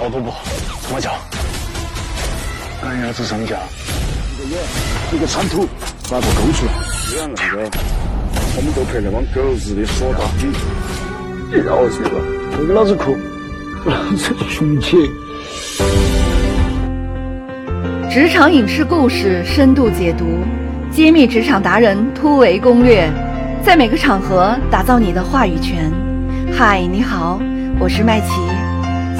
角度不好，怎么讲？赶鸭子上架，一个眼，一个铲土，把它勾出来。这样那个，我们都拍那帮狗日的说到底。你饶是了，不给老子哭，老子凶起。职场影视故事深度解读，揭秘职场达人突围攻略，在每个场合打造你的话语权。嗨，你好，我是麦琪。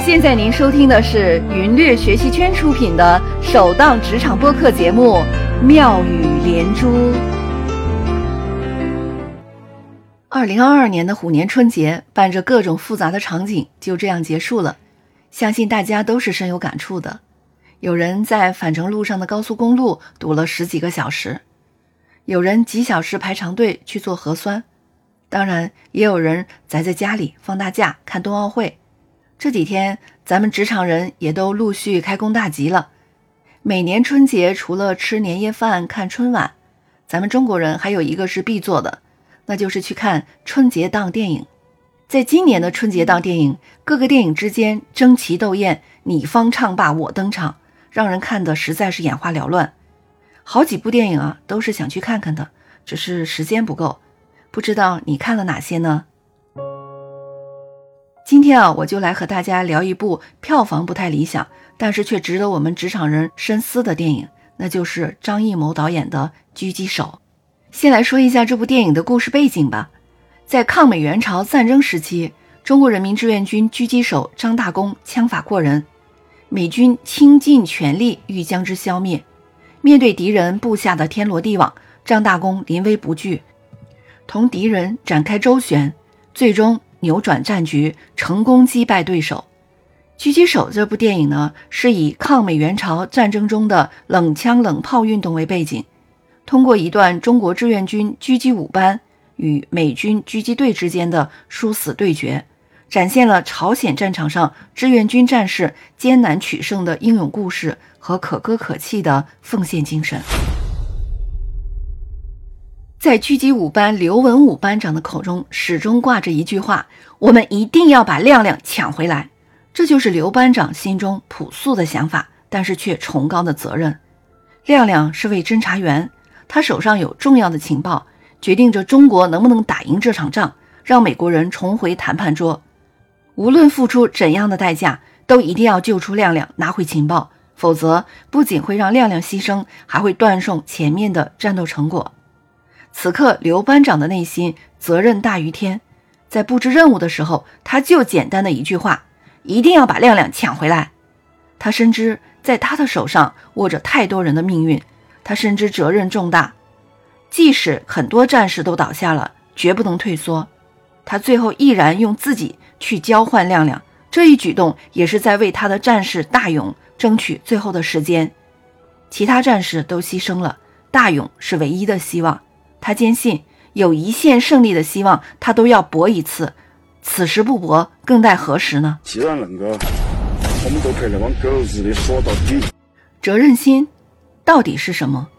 现在您收听的是云略学习圈出品的首档职场播客节目《妙语连珠》。二零二二年的虎年春节，伴着各种复杂的场景，就这样结束了。相信大家都是深有感触的。有人在返程路上的高速公路堵了十几个小时，有人几小时排长队去做核酸，当然也有人宅在家里放大假看冬奥会。这几天，咱们职场人也都陆续开工大吉了。每年春节除了吃年夜饭、看春晚，咱们中国人还有一个是必做的，那就是去看春节档电影。在今年的春节档电影，各个电影之间争奇斗艳，你方唱罢我登场，让人看的实在是眼花缭乱。好几部电影啊，都是想去看看的，只是时间不够。不知道你看了哪些呢？今天啊，我就来和大家聊一部票房不太理想，但是却值得我们职场人深思的电影，那就是张艺谋导演的《狙击手》。先来说一下这部电影的故事背景吧。在抗美援朝战争时期，中国人民志愿军狙击手张大功枪法过人，美军倾尽全力欲将之消灭。面对敌人布下的天罗地网，张大功临危不惧，同敌人展开周旋，最终。扭转战局，成功击败对手。《狙击手》这部电影呢，是以抗美援朝战争中的冷枪冷炮运动为背景，通过一段中国志愿军狙击五班与美军狙击队之间的殊死对决，展现了朝鲜战场上志愿军战士艰难取胜的英勇故事和可歌可泣的奉献精神。在狙击五班刘文武班长的口中，始终挂着一句话：“我们一定要把亮亮抢回来。”这就是刘班长心中朴素的想法，但是却崇高的责任。亮亮是位侦查员，他手上有重要的情报，决定着中国能不能打赢这场仗，让美国人重回谈判桌。无论付出怎样的代价，都一定要救出亮亮，拿回情报，否则不仅会让亮亮牺牲，还会断送前面的战斗成果。此刻，刘班长的内心责任大于天。在布置任务的时候，他就简单的一句话：一定要把亮亮抢回来。他深知在他的手上握着太多人的命运，他深知责任重大。即使很多战士都倒下了，绝不能退缩。他最后毅然用自己去交换亮亮，这一举动也是在为他的战士大勇争取最后的时间。其他战士都牺牲了，大勇是唯一的希望。他坚信有一线胜利的希望，他都要搏一次。此时不搏，更待何时呢？既然那个，我们都陪那帮狗日的说到底。责任心到底是什么？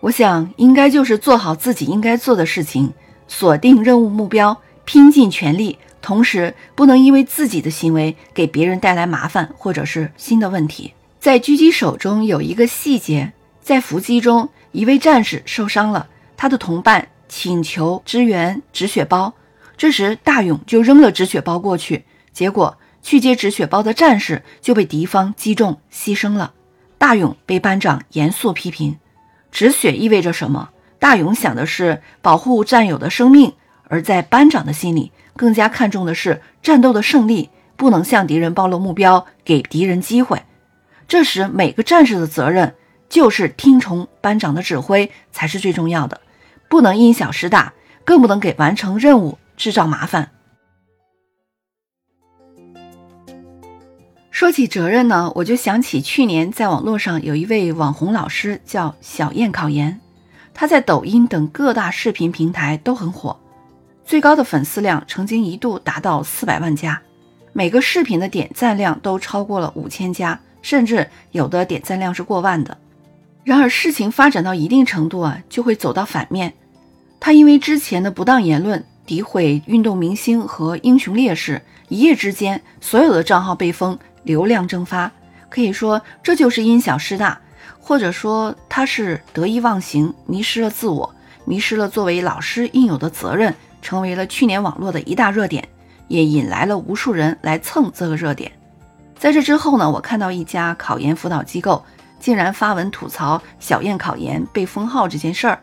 我想，应该就是做好自己应该做的事情，锁定任务目标，拼尽全力。同时，不能因为自己的行为给别人带来麻烦或者是新的问题。在狙击手中有一个细节，在伏击中，一位战士受伤了。他的同伴请求支援止血包，这时大勇就扔了止血包过去，结果去接止血包的战士就被敌方击中牺牲了。大勇被班长严肃批评：止血意味着什么？大勇想的是保护战友的生命，而在班长的心里，更加看重的是战斗的胜利，不能向敌人暴露目标，给敌人机会。这时每个战士的责任就是听从班长的指挥才是最重要的。不能因小失大，更不能给完成任务制造麻烦。说起责任呢，我就想起去年在网络上有一位网红老师叫小燕考研，他在抖音等各大视频平台都很火，最高的粉丝量曾经一度达到四百万加，每个视频的点赞量都超过了五千加，甚至有的点赞量是过万的。然而事情发展到一定程度啊，就会走到反面。他因为之前的不当言论诋毁运动明星和英雄烈士，一夜之间所有的账号被封，流量蒸发，可以说这就是因小失大，或者说他是得意忘形，迷失了自我，迷失了作为老师应有的责任，成为了去年网络的一大热点，也引来了无数人来蹭这个热点。在这之后呢，我看到一家考研辅导机构竟然发文吐槽小燕考研被封号这件事儿，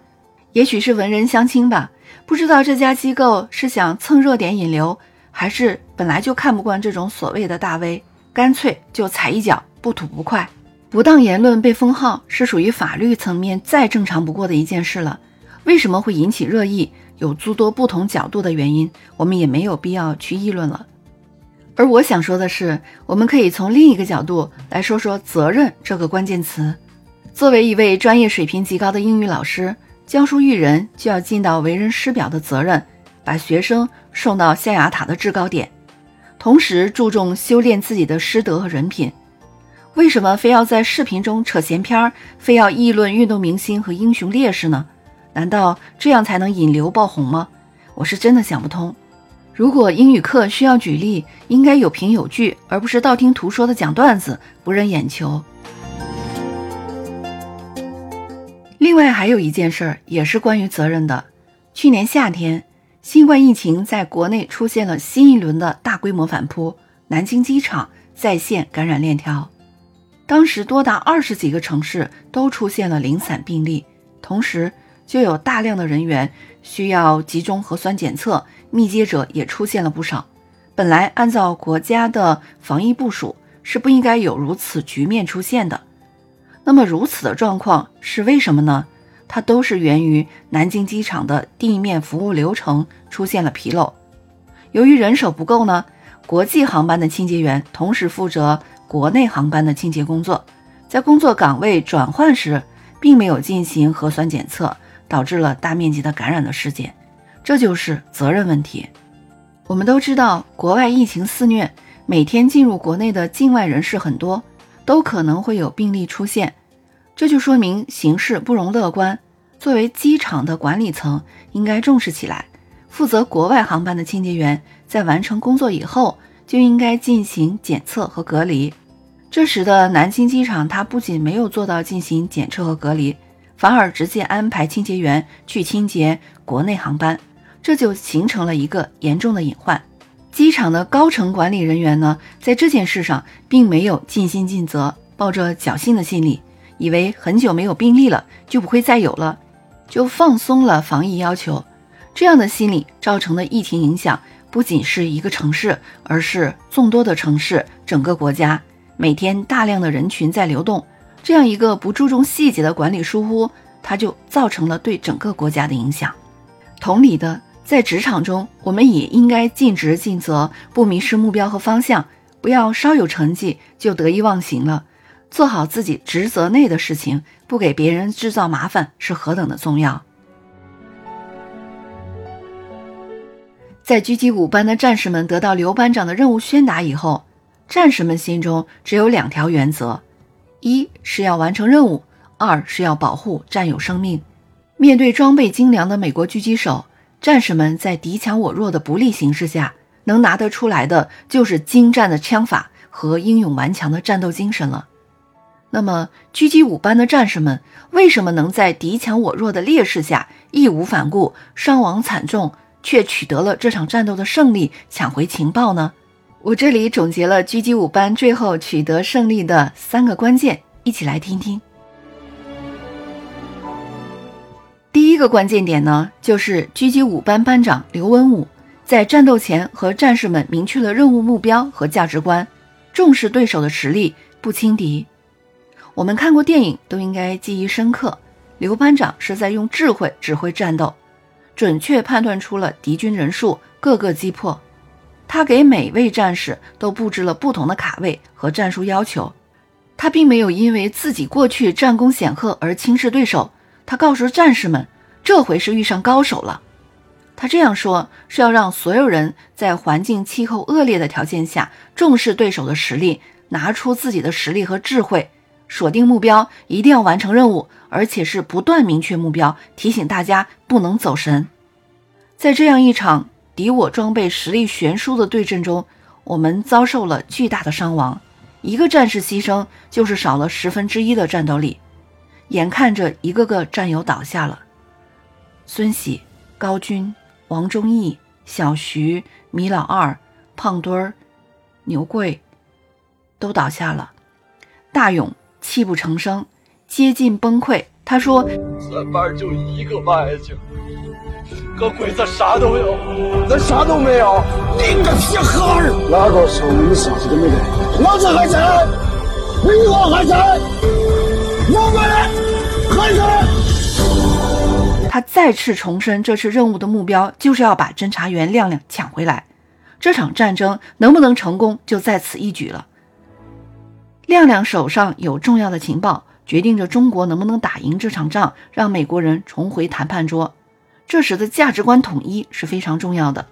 也许是文人相亲吧，不知道这家机构是想蹭热点引流，还是本来就看不惯这种所谓的大 V，干脆就踩一脚不吐不快。不当言论被封号是属于法律层面再正常不过的一件事了，为什么会引起热议？有诸多不同角度的原因，我们也没有必要去议论了。而我想说的是，我们可以从另一个角度来说说“责任”这个关键词。作为一位专业水平极高的英语老师，教书育人就要尽到为人师表的责任，把学生送到象牙塔的制高点，同时注重修炼自己的师德和人品。为什么非要在视频中扯闲篇儿，非要议论运动明星和英雄烈士呢？难道这样才能引流爆红吗？我是真的想不通。如果英语课需要举例，应该有凭有据，而不是道听途说的讲段子，不认眼球。另外还有一件事儿，也是关于责任的。去年夏天，新冠疫情在国内出现了新一轮的大规模反扑，南京机场再现感染链条。当时多达二十几个城市都出现了零散病例，同时就有大量的人员需要集中核酸检测。密接者也出现了不少。本来按照国家的防疫部署，是不应该有如此局面出现的。那么如此的状况是为什么呢？它都是源于南京机场的地面服务流程出现了纰漏。由于人手不够呢，国际航班的清洁员同时负责国内航班的清洁工作，在工作岗位转换时，并没有进行核酸检测，导致了大面积的感染的事件。这就是责任问题。我们都知道，国外疫情肆虐，每天进入国内的境外人士很多，都可能会有病例出现。这就说明形势不容乐观。作为机场的管理层，应该重视起来。负责国外航班的清洁员，在完成工作以后，就应该进行检测和隔离。这时的南京机场，它不仅没有做到进行检测和隔离，反而直接安排清洁员去清洁国内航班。这就形成了一个严重的隐患。机场的高层管理人员呢，在这件事上并没有尽心尽责，抱着侥幸的心理，以为很久没有病例了，就不会再有了，就放松了防疫要求。这样的心理造成的疫情影响，不仅是一个城市，而是众多的城市，整个国家。每天大量的人群在流动，这样一个不注重细节的管理疏忽，它就造成了对整个国家的影响。同理的。在职场中，我们也应该尽职尽责，不迷失目标和方向，不要稍有成绩就得意忘形了。做好自己职责内的事情，不给别人制造麻烦，是何等的重要。在狙击五班的战士们得到刘班长的任务宣达以后，战士们心中只有两条原则：一是要完成任务，二是要保护战友生命。面对装备精良的美国狙击手。战士们在敌强我弱的不利形势下，能拿得出来的就是精湛的枪法和英勇顽强的战斗精神了。那么，狙击五班的战士们为什么能在敌强我弱的劣势下义无反顾、伤亡惨重，却取得了这场战斗的胜利，抢回情报呢？我这里总结了狙击五班最后取得胜利的三个关键，一起来听听。第一个关键点呢，就是狙击五班班长刘文武在战斗前和战士们明确了任务目标和价值观，重视对手的实力，不轻敌。我们看过电影都应该记忆深刻，刘班长是在用智慧指挥战斗，准确判断出了敌军人数，各个击破。他给每位战士都布置了不同的卡位和战术要求，他并没有因为自己过去战功显赫而轻视对手。他告诉战士们，这回是遇上高手了。他这样说是要让所有人在环境气候恶劣的条件下重视对手的实力，拿出自己的实力和智慧，锁定目标，一定要完成任务，而且是不断明确目标，提醒大家不能走神。在这样一场敌我装备实力悬殊的对阵中，我们遭受了巨大的伤亡，一个战士牺牲就是少了十分之一的战斗力。眼看着一个个战友倒下了，孙喜、高军、王忠义、小徐、米老二、胖墩儿、牛贵都倒下了。大勇泣不成声，接近崩溃。他说：“咱班就一个外甥，个鬼子啥都有，咱啥都没有。你个屁孩儿，哪个说你们啥子都没得？老子还在，你我还在，我们还在。”他再次重申，这次任务的目标就是要把侦查员亮亮抢回来。这场战争能不能成功，就在此一举了。亮亮手上有重要的情报，决定着中国能不能打赢这场仗，让美国人重回谈判桌。这时的价值观统一是非常重要的。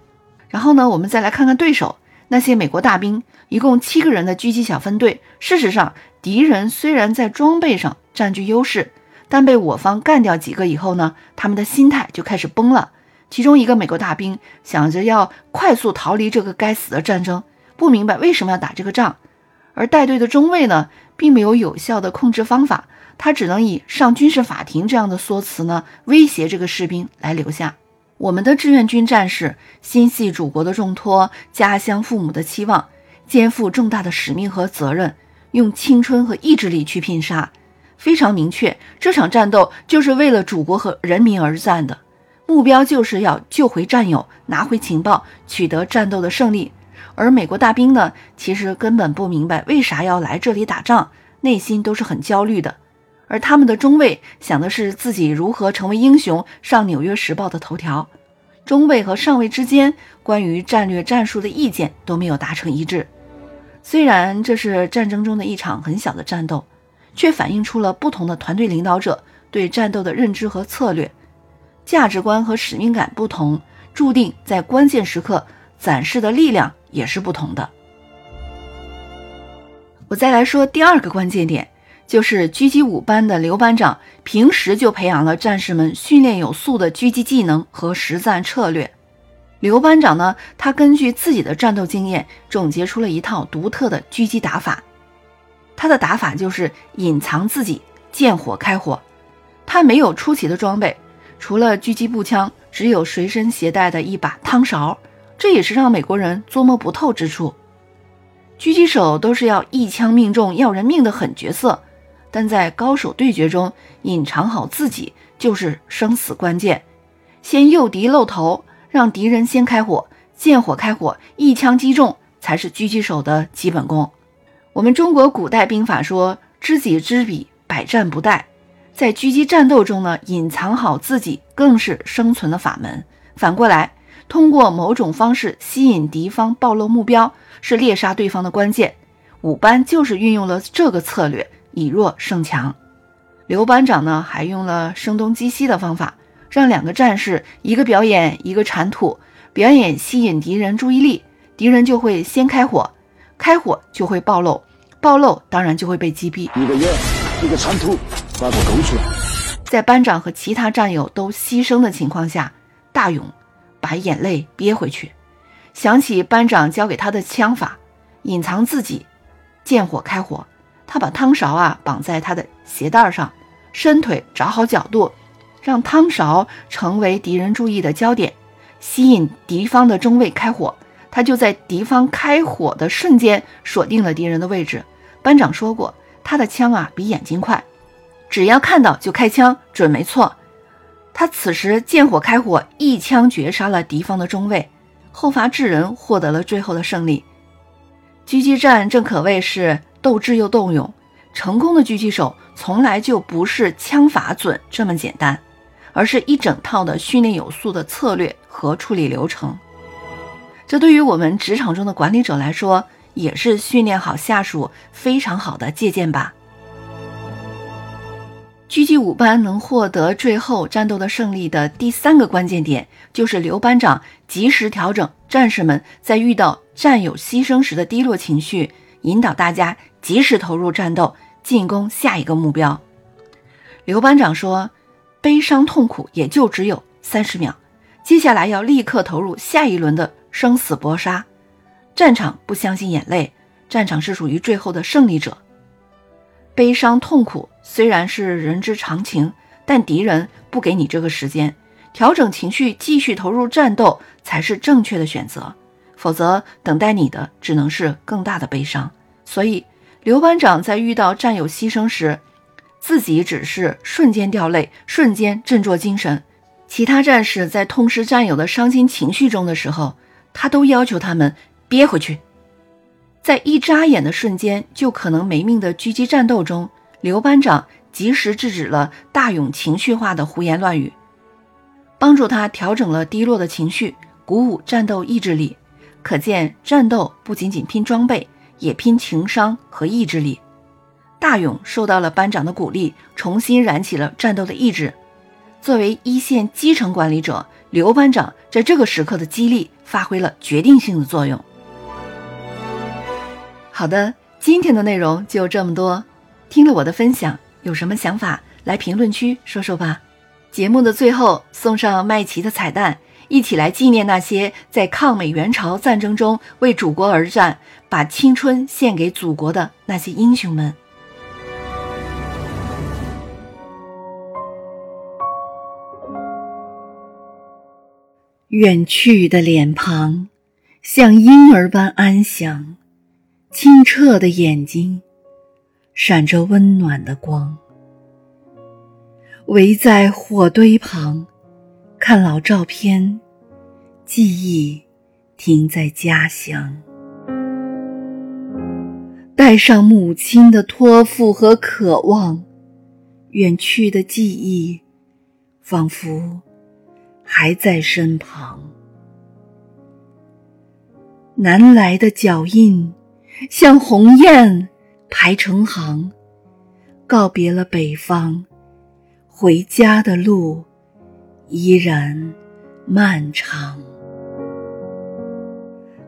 然后呢，我们再来看看对手，那些美国大兵，一共七个人的狙击小分队。事实上，敌人虽然在装备上占据优势，但被我方干掉几个以后呢，他们的心态就开始崩了。其中一个美国大兵想着要快速逃离这个该死的战争，不明白为什么要打这个仗。而带队的中尉呢，并没有有效的控制方法，他只能以上军事法庭这样的说辞呢，威胁这个士兵来留下。我们的志愿军战士心系祖国的重托，家乡父母的期望，肩负重大的使命和责任，用青春和意志力去拼杀。非常明确，这场战斗就是为了祖国和人民而战的，目标就是要救回战友，拿回情报，取得战斗的胜利。而美国大兵呢，其实根本不明白为啥要来这里打仗，内心都是很焦虑的。而他们的中尉想的是自己如何成为英雄，上《纽约时报》的头条。中尉和上尉之间关于战略战术的意见都没有达成一致。虽然这是战争中的一场很小的战斗，却反映出了不同的团队领导者对战斗的认知和策略，价值观和使命感不同，注定在关键时刻展示的力量。也是不同的。我再来说第二个关键点，就是狙击五班的刘班长平时就培养了战士们训练有素的狙击技能和实战策略。刘班长呢，他根据自己的战斗经验，总结出了一套独特的狙击打法。他的打法就是隐藏自己，见火开火。他没有出奇的装备，除了狙击步枪，只有随身携带的一把汤勺。这也是让美国人捉摸不透之处。狙击手都是要一枪命中、要人命的狠角色，但在高手对决中，隐藏好自己就是生死关键。先诱敌露头，让敌人先开火，见火开火，一枪击中才是狙击手的基本功。我们中国古代兵法说“知己知彼，百战不殆”。在狙击战斗中呢，隐藏好自己更是生存的法门。反过来。通过某种方式吸引敌方暴露目标，是猎杀对方的关键。五班就是运用了这个策略，以弱胜强。刘班长呢，还用了声东击西的方法，让两个战士一个表演一个铲土，表演吸引敌人注意力，敌人就会先开火，开火就会暴露，暴露当然就会被击毙。一个烟，一个铲土，把他勾出来。在班长和其他战友都牺牲的情况下，大勇。把眼泪憋回去，想起班长教给他的枪法，隐藏自己，见火开火。他把汤勺啊绑在他的鞋带上，伸腿找好角度，让汤勺成为敌人注意的焦点，吸引敌方的中尉开火。他就在敌方开火的瞬间锁定了敌人的位置。班长说过，他的枪啊比眼睛快，只要看到就开枪，准没错。他此时见火开火，一枪绝杀了敌方的中尉，后发制人，获得了最后的胜利。狙击战正可谓是斗智又斗勇，成功的狙击手从来就不是枪法准这么简单，而是一整套的训练有素的策略和处理流程。这对于我们职场中的管理者来说，也是训练好下属非常好的借鉴吧。狙击五班能获得最后战斗的胜利的第三个关键点，就是刘班长及时调整战士们在遇到战友牺牲时的低落情绪，引导大家及时投入战斗，进攻下一个目标。刘班长说：“悲伤痛苦也就只有三十秒，接下来要立刻投入下一轮的生死搏杀。战场不相信眼泪，战场是属于最后的胜利者。悲伤痛苦虽然是人之常情，但敌人不给你这个时间，调整情绪，继续投入战斗才是正确的选择。否则，等待你的只能是更大的悲伤。所以，刘班长在遇到战友牺牲时，自己只是瞬间掉泪，瞬间振作精神；其他战士在痛失战友的伤心情绪中的时候，他都要求他们憋回去。在一眨眼的瞬间就可能没命的狙击战斗中，刘班长及时制止了大勇情绪化的胡言乱语，帮助他调整了低落的情绪，鼓舞战斗意志力。可见，战斗不仅仅拼装备，也拼情商和意志力。大勇受到了班长的鼓励，重新燃起了战斗的意志。作为一线基层管理者，刘班长在这个时刻的激励发挥了决定性的作用。好的，今天的内容就这么多。听了我的分享，有什么想法来评论区说说吧。节目的最后送上麦琪的彩蛋，一起来纪念那些在抗美援朝战争中为祖国而战、把青春献给祖国的那些英雄们。远去的脸庞，像婴儿般安详，清澈的眼睛，闪着温暖的光。围在火堆旁，看老照片，记忆停在家乡。带上母亲的托付和渴望，远去的记忆，仿佛。还在身旁，南来的脚印像鸿雁排成行，告别了北方，回家的路依然漫长。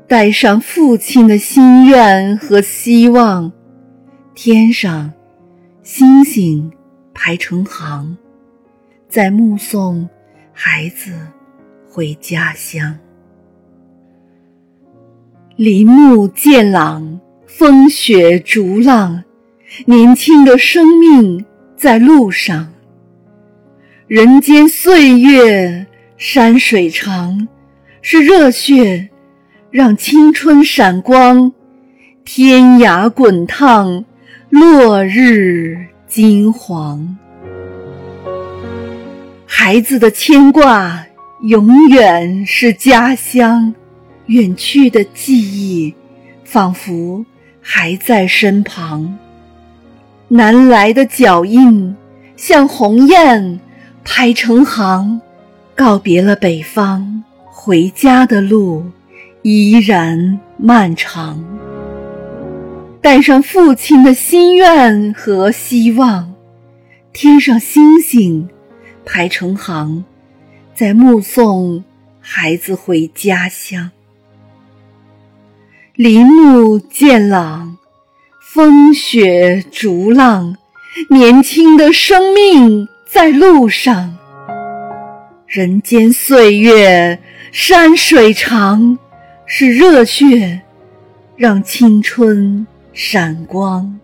带上父亲的心愿和希望，天上星星排成行，在目送。孩子回家乡，林木渐朗，风雪逐浪，年轻的生命在路上。人间岁月，山水长，是热血让青春闪光。天涯滚烫，落日金黄。孩子的牵挂永远是家乡，远去的记忆仿佛还在身旁。南来的脚印像鸿雁排成行，告别了北方，回家的路依然漫长。带上父亲的心愿和希望，天上星星。排成行，在目送孩子回家乡。林木渐朗，风雪逐浪，年轻的生命在路上。人间岁月，山水长，是热血让青春闪光。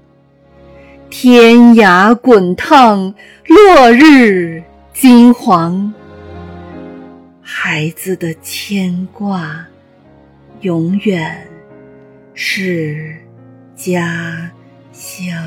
天涯滚烫，落日。金黄，孩子的牵挂，永远是家乡。